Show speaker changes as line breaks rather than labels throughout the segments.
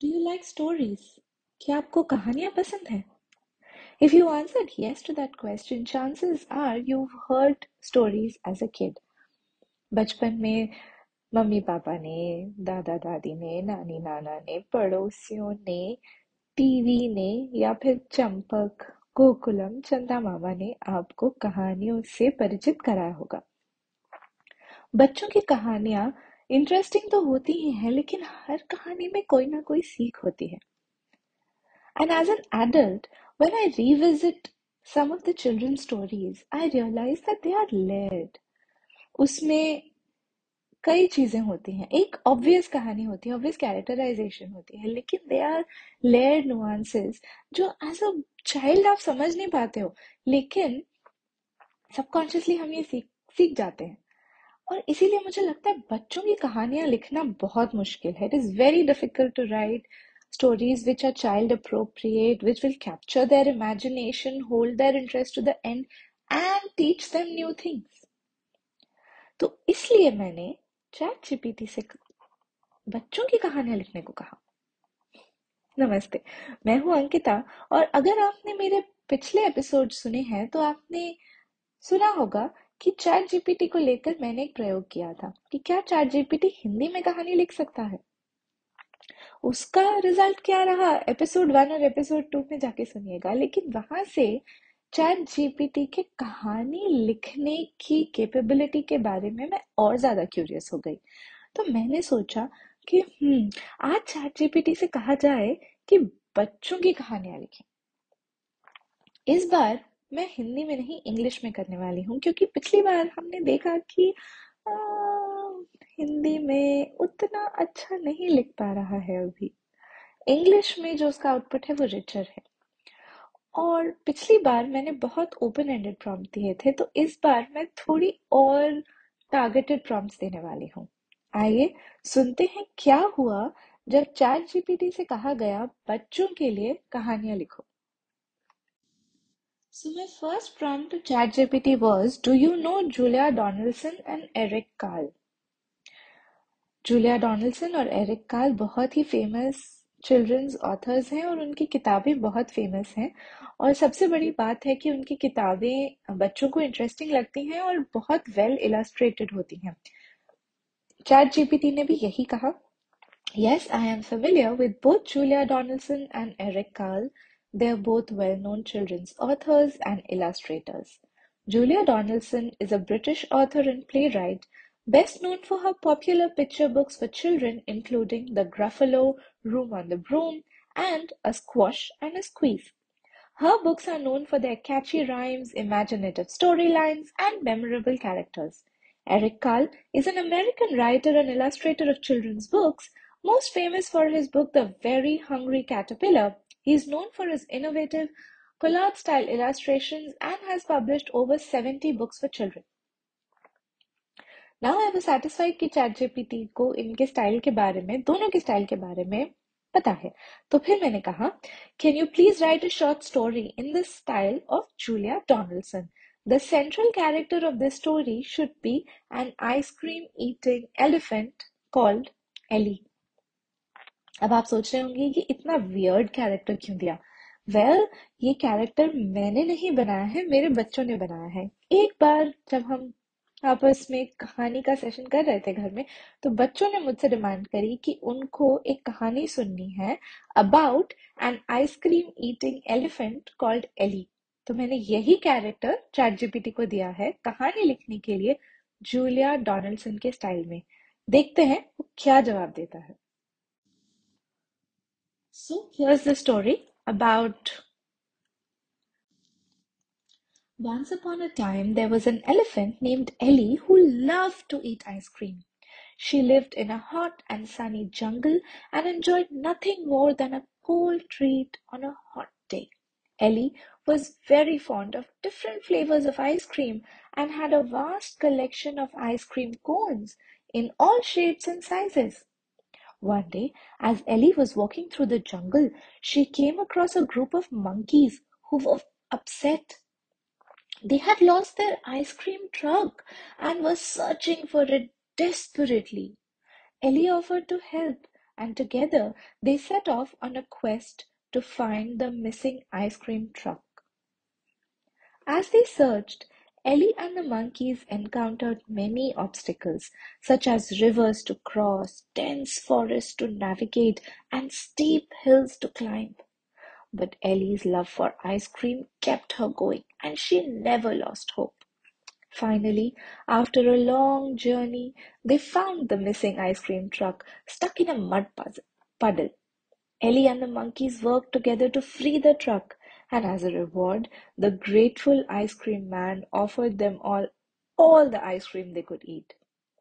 Do you like stories? क्या आपको कहानियाँ पसंद हैं? If you answered yes to that question, chances are you've heard stories as a kid. बचपन में मम्मी पापा ने दादा दादी ने नानी नाना ने पड़ोसियों ने टीवी ने या फिर चंपक गोकुलम चंदा मामा ने आपको कहानियों से परिचित कराया होगा बच्चों की कहानियाँ इंटरेस्टिंग तो होती ही है लेकिन हर कहानी में कोई ना कोई सीख होती है। And as an adult when I revisit some of the children's stories, I realize that they are layered. उसमें कई चीज़ें होती हैं। एक ऑब्वियस कहानी होती है ऑब्वियस कैरेक्टराइजेशन होती है लेकिन दे आर लेयर नुआंसेस जो एज अ चाइल्ड आप समझ नहीं पाते हो लेकिन सबकॉन्शियसली हम ये सीख सीख जाते हैं। और इसीलिए मुझे लगता है बच्चों की कहानियाँ लिखना बहुत मुश्किल है it is very difficult to write stories which are child appropriate, which will capture their imagination, hold their interest to the end, and teach them new things. तो इसलिए मैंने चैट जीपीटी से बच्चों की कहानियाँ लिखने को कहा नमस्ते मैं हूँ अंकिता और अगर आपने मेरे पिछले एपिसोड सुने हैं तो आपने सुना होगा कि चैट जीपीटी को लेकर मैंने एक प्रयोग किया था कि क्या चैट जीपीटी हिंदी में कहानी लिख सकता है? उसका रिज़ल्ट क्या रहा? एपिसोड वन और एपिसोड टू में जाके सुनिएगा। लेकिन वहाँ से चैट जीपीटी के कहानी लिखने की कैपेबिलिटी के बारे में मैं और ज़्यादा क्यूरियस हो गई। तो मैंने सोचा कि हम्म आज चैट जीपीटी से कहा जाए कि बच्चों की कहानियाँ लिखें। इस बार मैं हिंदी में नहीं इंग्लिश में करने वाली हूँ क्योंकि पिछली बार हमने देखा कि आ, हिंदी में उतना अच्छा नहीं लिख पा रहा है अभी। इंग्लिश में जो उसका आउटपुट है वो रिचर है। और पिछली बार मैंने बहुत ओपन एंडेड प्रॉम्प्ट दिए थे तो इस बार मैं थोड़ी और टारगेटेड प्रॉम्प्ट्स देने वाली हूँ। आइए सुनते हैं क्या हुआ जब चैट जीपीटी से कहा गया बच्चों के लिए कहानियाँ लिखो। So my first prompt to ChatGPT was, do you know Julia Donaldson and Eric Carle? Julia Donaldson और एरिक कार्ल बहुत ही फ़ेमस चिल्ड्रंस ऑथर्स हैं और उनकी किताबें बहुत फ़ेमस हैं और सबसे बड़ी बात है कि उनकी किताबें बच्चों को इंटरेस्टिंग लगती हैं और बहुत वेल इलस्ट्रेटेड होती हैं चैट जीपीटी ने भी यही कहा Yes, I am familiar with both Julia Donaldson and Eric Carle. They are both well known children's authors and illustrators. Julia Donaldson is a British author and playwright best known for her popular picture books for children, including The Gruffalo, Room on the Broom, and A Squash and a Squeeze. Her books are known for their catchy rhymes, imaginative storylines, and memorable characters. Eric Carle is an American writer and illustrator of children's books, most famous for his book The Very Hungry Caterpillar. He is known for his innovative collage style illustrations and has published over 70 books for children. Now I was satisfied कि chat GPT को इनके style के बारे में दोनों के style के बारे में पता है तो फिर मैंने कहा can you please right a short story in the style of Julia Donaldson The central character of this story should be an ice cream eating elephant called Ellie. अब आप सोच रहे होंगे कि इतना वियर्ड कैरेक्टर क्यों दिया? वेल well, ये कैरेक्टर मैंने नहीं बनाया है मेरे बच्चों ने बनाया है। एक बार जब हम आपस में कहानी का सेशन कर रहे थे घर में तो बच्चों ने मुझसे डिमांड करी कि उनको एक कहानी सुननी है about an ice cream eating elephant called Ellie तो मैंने यही कैरेक्टर चैट जीपीटी को दिया है कहानी लिखने के लिए जूलिया डोनाल्डसन के स्टाइल में। देखते हैं वो क्या जवाब देता है। So here's the story about once upon a time there was an elephant named Ellie who loved to eat ice cream. She lived in a hot and sunny jungle and enjoyed nothing more than a cold treat on a hot day. Ellie was very fond of different flavors of ice cream and had a vast collection of ice cream cones in all shapes and sizes. One day, as Ellie was walking through the jungle, she came across a group of monkeys who were upset they had lost their ice cream truck and were searching for it desperately. Ellie offered to help and together they set off on a quest to find the missing ice cream truck. As they searched, Ellie and the monkeys encountered many obstacles, such as rivers to cross, dense forests to navigate, and steep hills to climb. But Ellie's love for ice cream kept her going, and she never lost hope. Finally, after a long journey, they found the missing ice cream truck stuck in a mud puddle. Ellie and the monkeys worked together to free the truck, and as a reward, the grateful ice cream man offered them all all the ice cream they could eat.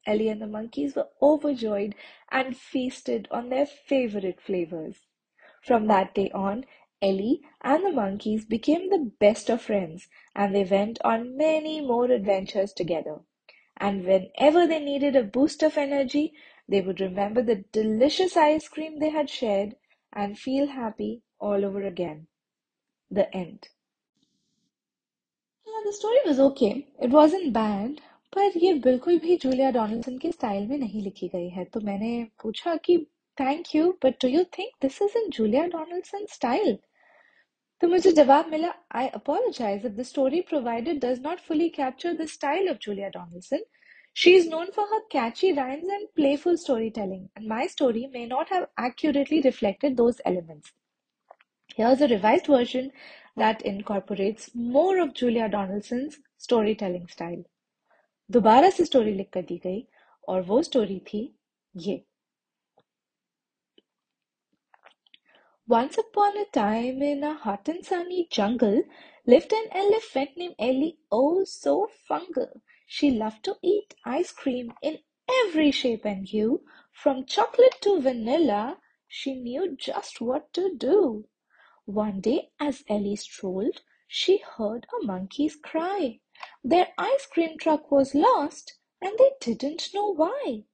Ellie and the monkeys were overjoyed and feasted on their favorite flavors. From that day on, Ellie and the monkeys became the best of friends and they went on many more adventures together. And whenever they needed a boost of energy, they would remember the delicious ice cream they had shared and feel happy all over again The end. Yeah, the story was okay. It wasn't bad. पर ये बिल्कुल भी Julia Donaldson के style में नहीं लिखी गई है तो मैंने पूछा कि thank you but do you think this is in Julia Donaldson style तो मुझे जवाब मिला I apologise if the story provided does not fully capture the style of Julia Donaldson. She is known for her catchy rhymes and playful storytelling, and my story may not have accurately reflected those elements. Here's a revised version that incorporates more of Julia Donaldson's storytelling style. दोबारा से story लिख कर दी गई और वो story थी ये Once upon a time, in a hot and sunny jungle, lived an elephant named Ellie, oh so fungal. She loved to eat ice cream in every shape and hue. From chocolate to vanilla, she knew just what to do. One day, as Ellie strolled, she heard a monkey's cry. Their ice cream truck was lost, and they didn't know why.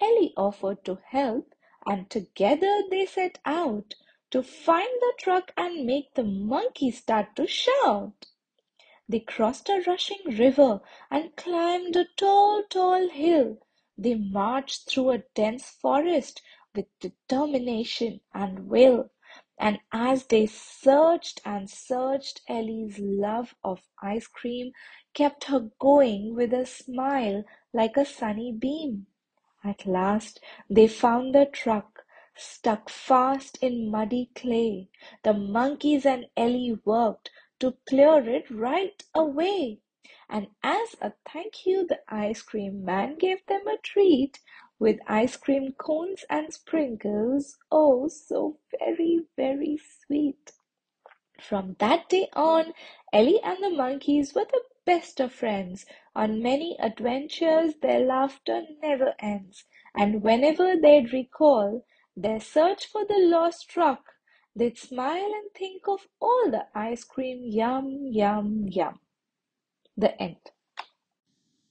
Ellie offered to help, and together they set out to find the truck and make the monkey start to shout. They crossed a rushing river and climbed a tall, tall hill. They marched through a dense forest with determination and will. And as they searched and searched, Ellie's love of ice cream kept her going with a smile like a sunny beam. At last they found the truck stuck fast in muddy clay. The monkeys and Ellie worked to clear it right away. And as a thank you, the ice cream man gave them a treat with ice cream cones and sprinkles. Oh, so very, very sweet. From that day on, Ellie and the monkeys were the best of friends. On many adventures, their laughter never ends. And whenever they'd recall their search for the lost truck, they'd smile and think of all the ice cream. Yum, yum, yum. The end.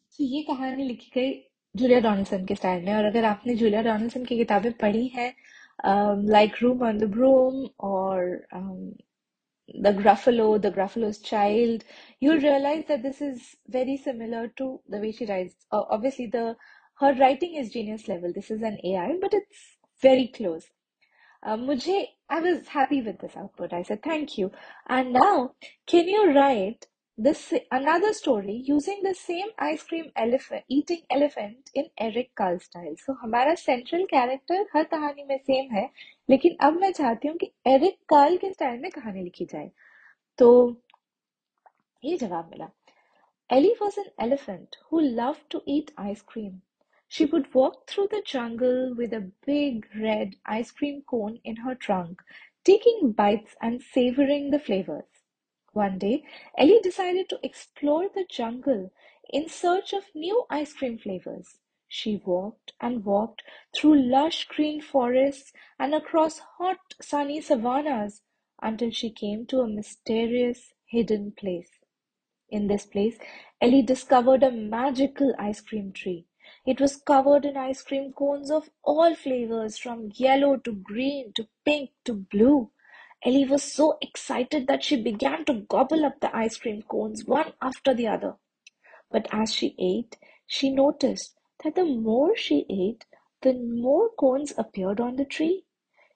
So ये कहानी लिखी गई Julia डॉनसन के style में। और अगर आपने Julia डॉनसन की किताबें पढ़ी हैं like Room on the Broom और the Gruffalo the Gruffalo's child you realize that this is very similar to the way she writes obviously the her writing is genius level this is an A I but it's very close मुझे I was happy with this output I say thank you and now can you write this another story using the same ice cream elephant eating elephant in Eric Carle style? So हमारा central character हर कहानी में same है, लेकिन अब मैं चाहती हूँ कि एरिक कार्ल के स्टाइल में कहानी लिखी जाए तो ये जवाब मिला Ellie was an elephant who loved to eat ice cream. She would walk through the jungle with a big red ice cream cone in her trunk, taking bites and savoring the flavors. One day, Ellie decided to explore the jungle in search of new ice cream flavors. She walked and walked through lush green forests and across hot sunny savannas until she came to a mysterious hidden place. In this place, Ellie discovered a magical ice cream tree. It was covered in ice cream cones of all flavors, from yellow to green to pink to blue. Ellie was so excited that she began to gobble up the ice cream cones one after the other. But as she ate, she noticed that the more she ate, the more cones appeared on the tree.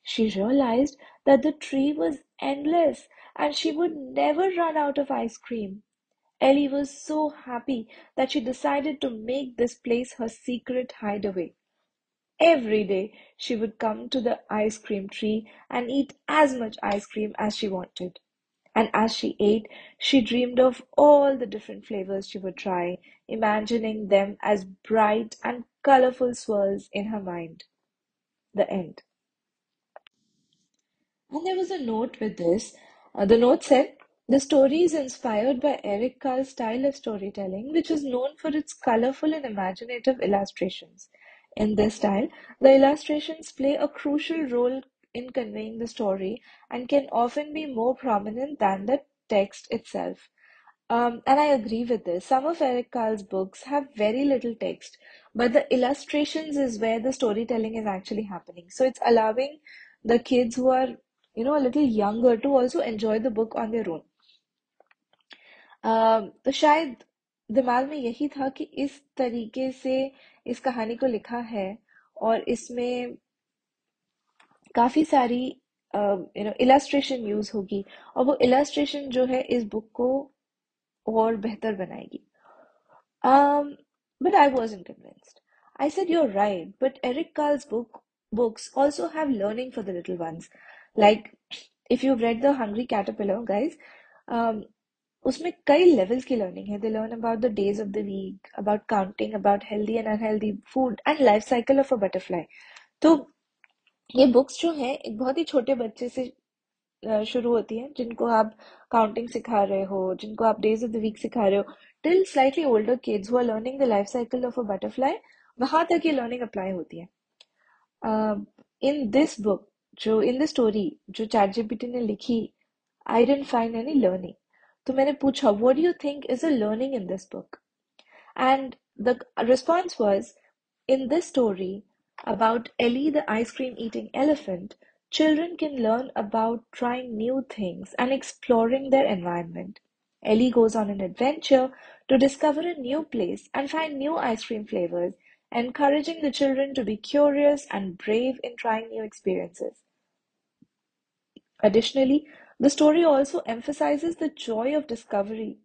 She realized that the tree was endless and she would never run out of ice cream. Ellie was so happy that she decided to make this place her secret hideaway. Every day she would come to the ice cream tree and eat as much ice cream as she wanted. And as she ate, she dreamed of all the different flavors she would try, imagining them as bright and colorful swirls in her mind. The end. And there was a note with this. Uh, the note said, the story is inspired by Eric Carle's style of storytelling, which is known for its colorful and imaginative illustrations In this style, the illustrations play a crucial role in conveying the story and can often be more prominent than the text itself. Um, and I agree with this. Some of Eric Carle's books have very little text, but the illustrations is where the storytelling is actually happening. So it's allowing the kids who are, you know, a little younger to also enjoy the book on their own. um, तो शायद दिमाग में यही था कि इस तरीके से इस कहानी को लिखा है और इसमें काफ़ी सारी यू नो इलास्ट्रेशन यूज़ होगी और वो इलास्ट्रेशन जो है इस बुक को और बेहतर बनाएगी। But I was unconvinced I said you're right but Eric Carle's book books also have learning for the little ones like if you read the Hungry Caterpillar guys उसमें कई लेवल्स की लर्निंग है। They learn about the days of the week about counting about healthy and unhealthy food and life cycle of a butterfly तो ये books जो हैं, एक बहुत ही छोटे बच्चे से शुरू होती है, जिनको आप काउंटिंग सिखा रहे हो, जिनको आप डेज़ ऑफ़ द वीक सिखा रहे हो till slightly older kids who are learning the life cycle of a butterfly वहाँ तक ये लर्निंग अप्लाई होती है। इन दिस बुक जो इन द स्टोरी जो चैट जीपीटी ने लिखी I didn't find any learning तो मैंने पूछा what do you think is a learning in this book and the response was in this story about Ellie the ice cream eating elephant, children can learn about trying new things and exploring their environment. Ellie goes on an adventure to discover a new place and find new ice cream flavors, encouraging the children to be curious and brave in trying new experiences. Additionally, the story also emphasizes the joy of discovery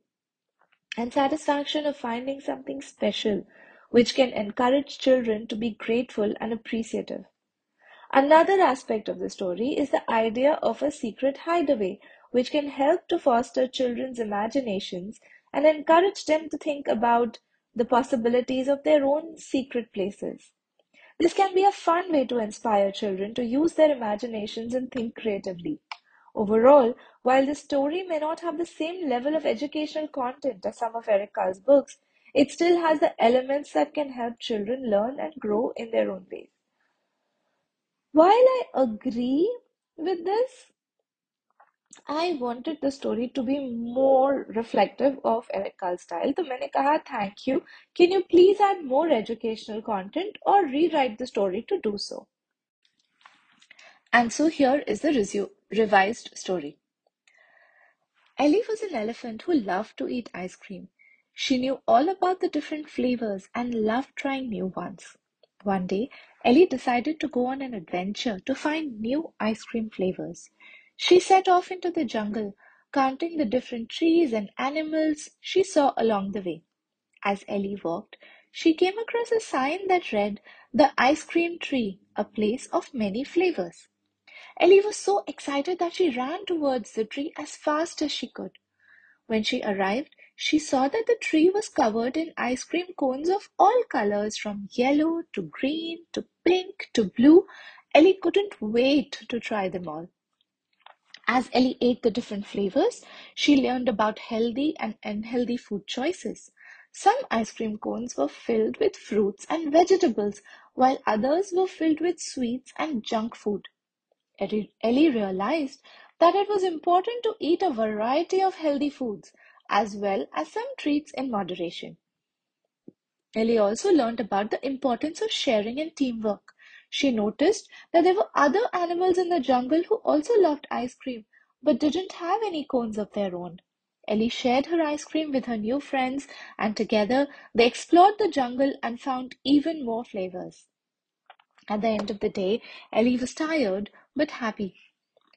and satisfaction of finding something special, which can encourage children to be grateful and appreciative. Another aspect of the story is the idea of a secret hideaway, which can help to foster children's imaginations and encourage them to think about the possibilities of their own secret places. This can be a fun way to inspire children to use their imaginations and think creatively. Overall, while the story may not have the same level of educational content as some of Eric Carle's books, it still has the elements that can help children learn and grow in their own ways. While I agree with this, I wanted the story to be more reflective of Eric Carle's style. तो मैंने कहा thank you. Can you please add more educational content or rewrite the story to do so? And so here is the resu- revised story. Ellie was an elephant who loved to eat ice cream. She knew all about the different flavors and loved trying new ones. One day, Ellie decided to go on an adventure to find new ice cream flavors. She set off into the jungle, counting the different trees and animals she saw along the way. As Ellie walked, she came across a sign that read, The Ice Cream Tree, a place of many flavors. Ellie was so excited that she ran towards the tree as fast as she could. When she arrived, she saw that the tree was covered in ice cream cones of all colors from yellow to green to pink to blue. Ellie couldn't wait to try them all. As Ellie ate the different flavors, she learned about healthy and unhealthy food choices. Some ice cream cones were filled with fruits and vegetables, while others were filled with sweets and junk food. Ellie realized that it was important to eat a variety of healthy foods as well as some treats in moderation. Ellie also learned about the importance of sharing and teamwork. She noticed that there were other animals in the jungle who also loved ice cream but didn't have any cones of their own. Ellie shared her ice cream with her new friends, and together they explored the jungle and found even more flavors. At the end of the day, Ellie was tired but happy.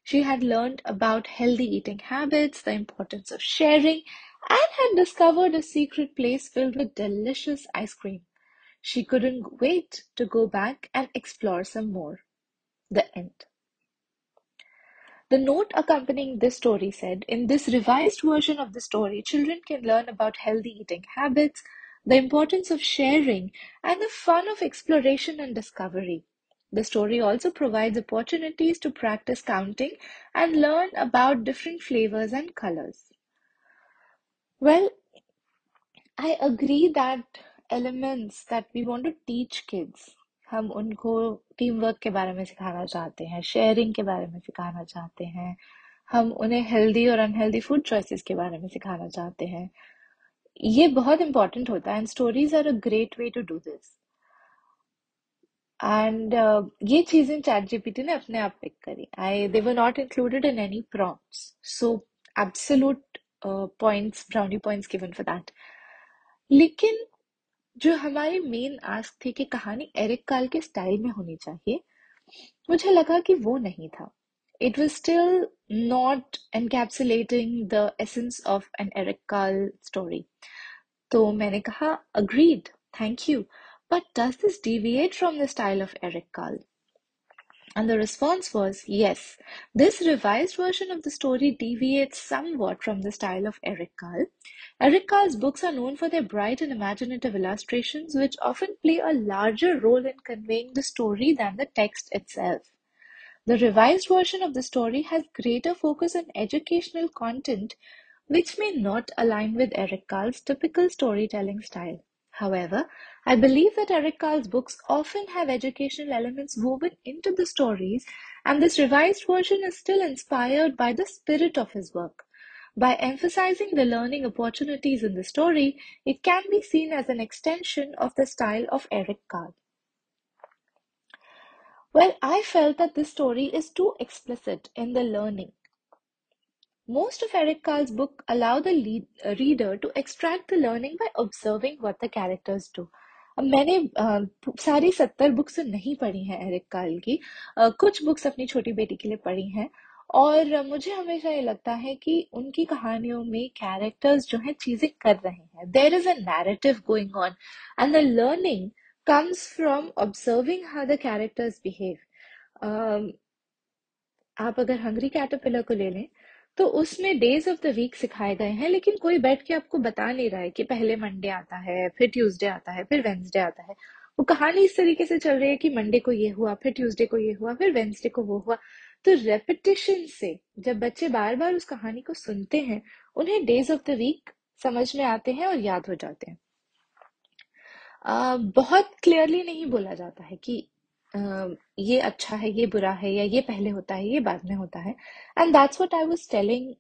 She had learned about healthy eating habits, the importance of sharing, and had discovered a secret place filled with delicious ice cream. She couldn't wait to go back and explore some more. The end. The note accompanying this story said, In this revised version of the story, children can learn about healthy eating habits, the importance of sharing, and the fun of exploration and discovery. The story also provides opportunities to practice counting and learn about different flavors and colors. Well, I agree that elements that we want to teach kids हम उनको team work के बारे में सिखाना चाहते हैं sharing के बारे में सिखाना चाहते हैं हम उन्हें हेल्दी और अनहेल्दी फ़ूड चॉइसेस के बारे में सिखाना चाहते हैं ये बहुत इंपॉर्टेंट होता है and stories are a great way to do this and uh, ये चीज़ें चैट जीपीटी ने अपने आप पिक करी। I they were not included in any prompts so absolute points brownie points given for that लेकिन जो हमारी मेन आस्क थी कि कहानी एरिक काल के स्टाइल में होनी चाहिए मुझे लगा कि वो नहीं था। It was still not encapsulating the essence of an Eric Carle story तो मैंने कहा agreed thank you But does this deviate from the style of Eric Carle? And the response was yes, this revised version of the story deviates somewhat from the style of Eric Carle. Eric Carle's books are known for their bright and imaginative illustrations, which often play a larger role in conveying the story than the text itself. The revised version of the story has greater focus on educational content, which may not align with Eric Carle's typical storytelling style. However, I believe that Eric Carle's books often have educational elements woven into the stories, and this revised version is still inspired by the spirit of his work. By emphasizing the learning opportunities in the story, it can be seen as an extension of the style of Eric Carle. Well, I felt that this story is too explicit in the learning. Most of Eric Carle's book allow the lead, uh, reader to extract the learning by observing what the characters do. मैंने सारी सत्तर books तो नहीं पढ़ी हैं Eric काल की। कुछ बुक्स अपनी छोटी बेटी के लिए पढ़ी हैं। और मुझे हमेशा ये लगता है कि उनकी कहानियों में कैरेक्टर्स जो है चीज़ें कर रहे हैं। There is a narrative going on and the learning comes from observing how the characters behave आप अगर हंग्री कैटरपिलर को ले लें तो उसमें डेज़ ऑफ़ द वीक सिखाए गए हैं लेकिन कोई बैठ के आपको बता नहीं रहा है कि पहले मंडे आता है फिर ट्यूसडे आता है फिर वेंसडे आता है। वो कहानी इस तरीके से चल रही है कि मंडे को ये हुआ फिर ट्यूसडे को ये हुआ फिर वेंसडे को वो हुआ। तो रेपिटेशन से जब बच्चे बार बार उस कहानी को सुनते हैं उन्हें डेज़ ऑफ़ द वीक समझ में आते हैं और याद हो जाते हैं। आ, बहुत क्लियरली नहीं बोला जाता है कि आ, ये अच्छा है ये बुरा है या ये पहले होता है ये बाद में होता है and that's what I was telling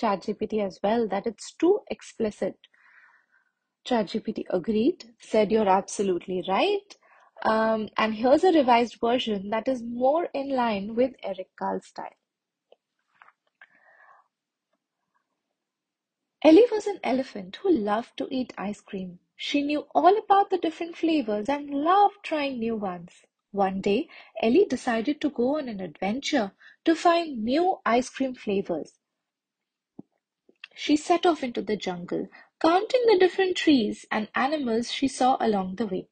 chat GPT as well that it's to explicit ChatGPT agreed, said you're absolutely right. Um, and here's a revised version that is more in line with Eric Carle's style. Ellie was an elephant who loved to eat ice cream. She knew all about the different flavors and loved trying new ones. One day, Ellie decided to go on an adventure to find new ice cream flavors. She set off into the jungle, counting the different trees and animals she saw along the way.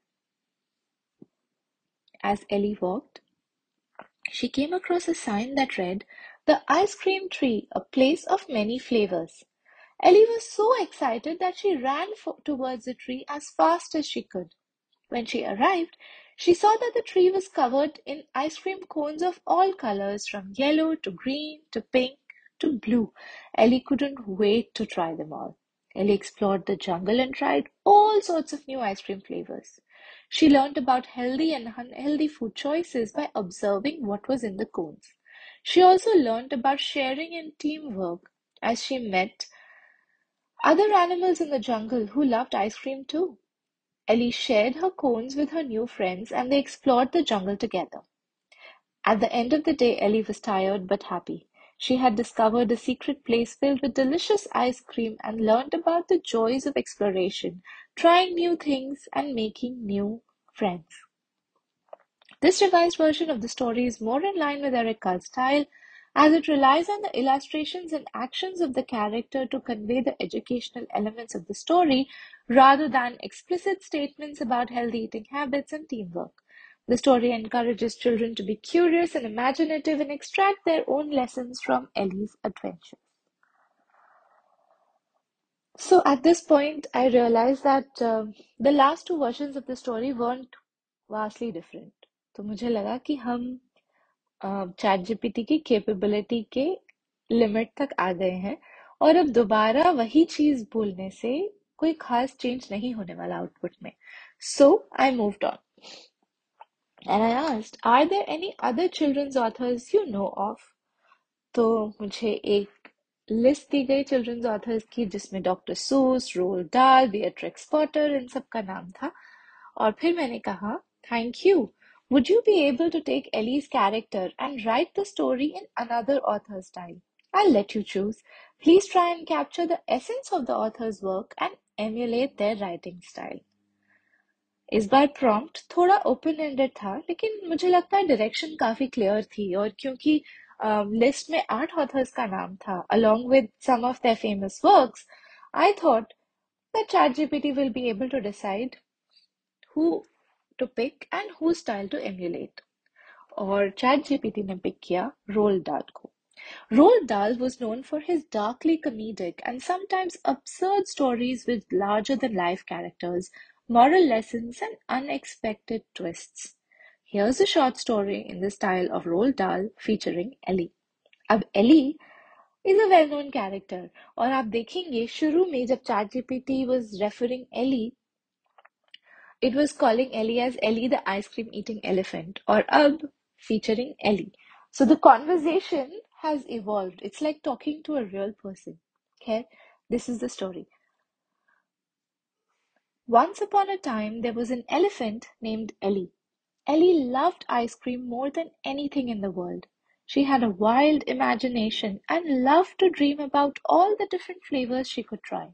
As Ellie walked, she came across a sign that read, The Ice Cream Tree, a place of many flavors. Ellie was so excited that she ran towards the tree as fast as she could. When she arrived, she saw that the tree was covered in ice cream cones of all colors from yellow to green to pink to blue. Ellie couldn't wait to try them all. Ellie explored the jungle and tried all sorts of new ice cream flavors. She learned about healthy and unhealthy food choices by observing what was in the cones. She also learned about sharing and teamwork as she met other animals in the jungle who loved ice cream too. Ellie shared her cones with her new friends and they explored the jungle together. At the end of the day, Ellie was tired but happy. She had discovered a secret place filled with delicious ice cream and learned about the joys of exploration, trying new things and making new friends. This revised version of the story is more in line with Eric Carle's style as it relies on the illustrations and actions of the character to convey the educational elements of the story rather than explicit statements about healthy eating habits and teamwork. The story encourages children to be curious and imaginative and extract their own lessons from Ellie's adventures. So at this point, I realized that uh, the last two versions of the story weren't vastly different. तो मुझे लगा कि हम chat GPT की capability के limit तक आ गए हैं और अब दोबारा वही चीज बोलने से कोई खास चेंज नहीं होने वाला आउटपुट में। So I moved on and I asked are there any other children's authors you know of तो मुझे एक लिस्ट दी गई चिल्ड्रंस ऑथर्स की, जिसमें डॉक्टर सूस रोल डाल बियट्रिक्स पॉटर इन सब का नाम था। और फिर मैंने कहा thank you Would you be able to take Ellie's character and write the story in another author's style? I'll let you choose. Please try and capture the essence of the author's work and emulate their writing style. इस बार prompt थोड़ा open ended था लेकिन मुझे लगता है direction काफी clear थी और क्योंकि लिस्ट uh, में आठ ऑथर्स का नाम था along with some of their famous works, I thought that ChatGPT will be able to decide who to pick and whose style to emulate. और ChatGPT ने pick किया Roald Dahl को. Roald Dahl was known for his darkly comedic and sometimes absurd stories with larger than life characters, moral lessons, and unexpected twists. Here's a short story in the style of Roald Dahl featuring Ellie. अब Ellie is a well-known character और आप देखेंगे शुरू में जब ChatGPT was referring Ellie it was calling Ellie as Ellie the ice cream eating elephant or Ab featuring Ellie. So the conversation has evolved. It's like talking to a real person. Okay, this is the story. Once upon a time, there was an elephant named Ellie. Ellie loved ice cream more than anything in the world. She had a wild imagination and loved to dream about all the different flavors she could try.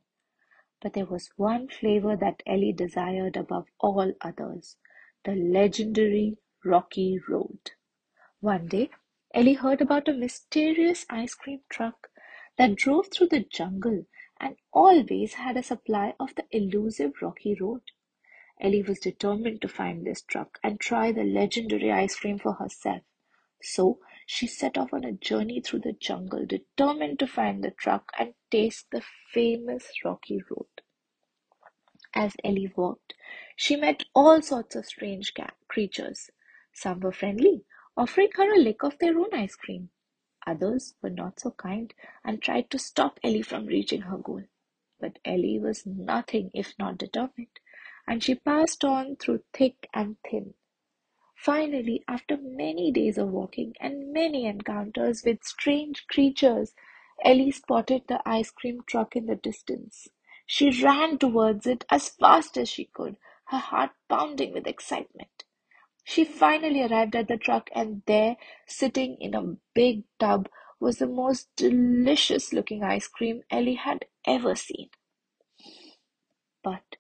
But there was one flavor that Ellie desired above all others the legendary Rocky Road. One day, Ellie heard about a mysterious ice cream truck that drove through the jungle and always had a supply of the elusive Rocky Road. Ellie was determined to find this truck and try the legendary ice cream for herself. So she set off on a journey through the jungle, determined to find the truck and taste the famous rocky road. As Ellie walked, she met all sorts of strange creatures. Some were friendly, offering her a lick of their own ice cream. Others were not so kind and tried to stop Ellie from reaching her goal. But Ellie was nothing if not determined, and she passed on through thick and thin, Finally, after many days of walking and many encounters with strange creatures, Ellie spotted the ice cream truck in the distance. She ran towards it as fast as she could, her heart pounding with excitement. She finally arrived at the truck, and there, sitting in a big tub, was the most delicious looking ice cream Ellie had ever seen. But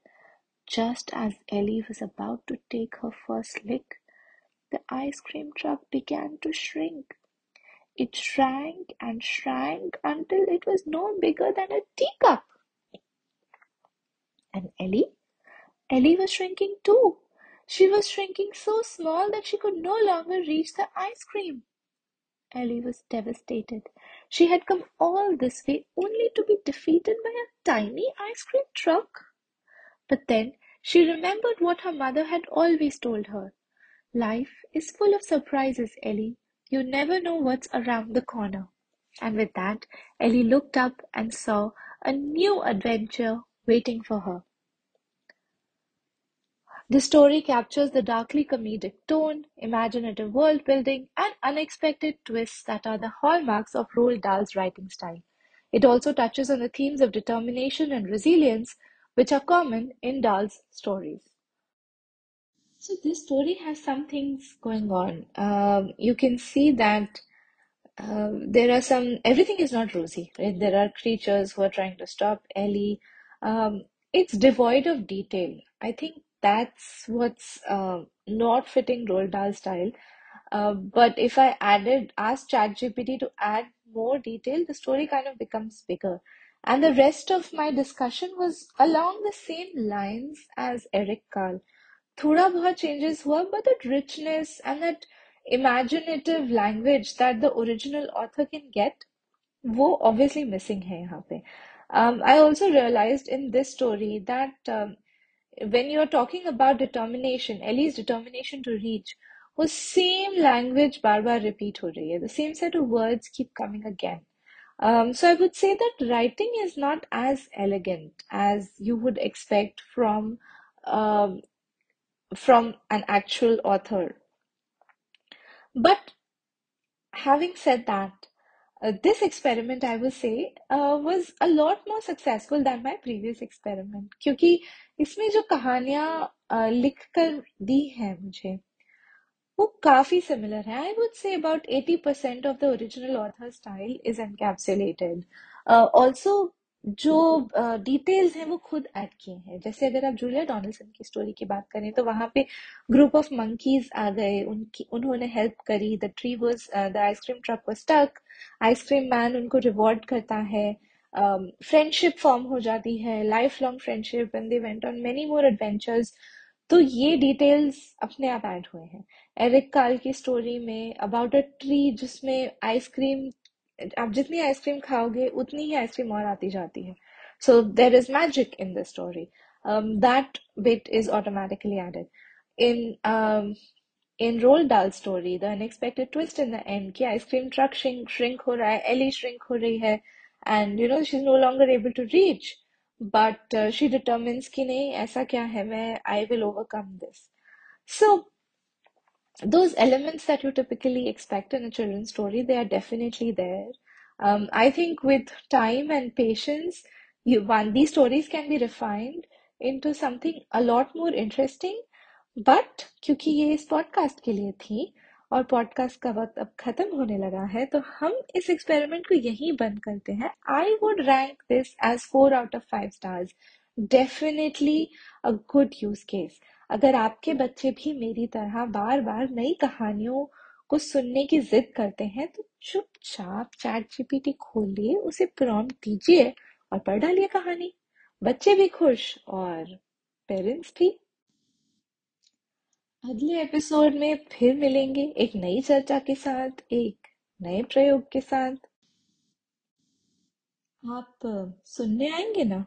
just as Ellie was about to take her first lick, the ice cream truck began to shrink. It shrank and shrank until it was no bigger than a teacup. And Ellie? Ellie was shrinking too. She was shrinking so small that she could no longer reach the ice cream. Ellie was devastated. She had come all this way only to be defeated by a tiny ice cream truck. But then she remembered what her mother had always told her Life is full of surprises, Ellie. You never know what's around the corner. And with that, Ellie looked up and saw a new adventure waiting for her. The story captures the darkly comedic tone, imaginative world building, and unexpected twists that are the hallmarks of Roald Dahl's writing style. It also touches on the themes of determination and resilience, which are common in Dahl's stories. So this story has some things going on. Um, you can see that um, there are some. Everything is not rosy, right? There are creatures who are trying to stop Ellie. Um, it's devoid of detail. I think that's what's uh, not fitting Roald Dahl style. Uh, but if I added, asked ChatGPT to add more detail, the story kind of becomes bigger. And the rest of my discussion was along the same lines as Eric Carle. Thoda bahut changes were, but that richness and that imaginative language that the original author can get, wo obviously missing hai yahan pe. Um, I also realized in this story that um, when you're talking about determination, Ellie's determination to reach, वो same language बार बार repeat हो रही है. The same set of words keep coming again. Um, so I would say that writing is not as elegant as you would expect from um, from an actual author. But having said that, uh, this experiment, I will say, uh, was a lot more successful than my previous experiment. क्योंकि इसमें जो कहानियाँ लिख कर दी है मुझे वो काफ़ी सिमिलर है. I would say about 80% of the original author style is encapsulated. Uh, also, जो डिटेल्स uh, हैं वो खुद ऐड किए हैं जैसे अगर आप जूलिया डोनाल्डसन की स्टोरी की बात करें तो वहाँ पे ग्रुप ऑफ़ मंकीज आ गए उनकी उन्होंने हेल्प करी the tree was the ice cream truck was stuck ice cream man उनको रिवॉर्ड करता है फ्रेंडशिप um, फॉर्म हो जाती है lifelong friendship and they went on many more adventures तो ये डिटेल्स अपने आप ऐड हुए हैं। एरिक काल की स्टोरी में अबाउट अ ट्री जिसमें आइसक्रीम आप जितनी आइसक्रीम खाओगे उतनी ही आइसक्रीम और आती जाती है। So there is magic in the story that bit is automatically added in in Roald Dahl story the unexpected twist in the end कि ice cream truck shrink shrink हो रहा है एली श्रिंक हो रही है and you know she's no longer able to reach but uh, she determines कि नहीं ऐसा क्या है मैं I will overcome this so those elements that you typically expect in a children's story, they are definitely there. Um, I think with time and patience, you one these stories can be refined into something a lot more interesting. But क्योंकि ये इस podcast के लिए थी और podcast का वक्त अब खत्म होने लगा है तो हम इस एक्सपेरिमेंट को यहीं बंद करते हैं। I would rank this as four out of five stars definitely a good use case अगर आपके बच्चे भी मेरी तरह बार बार नई कहानियों को सुनने की जिद करते हैं तो चुपचाप चैट जीपीटी खोलिए उसे प्रॉम्प्ट दीजिए और पढ़ डालिए कहानी। बच्चे भी खुश और पेरेंट्स भी अगले एपिसोड में फिर मिलेंगे एक नई चर्चा के साथ, एक नए प्रयोग के साथ। आप सुनने आएँगे ना?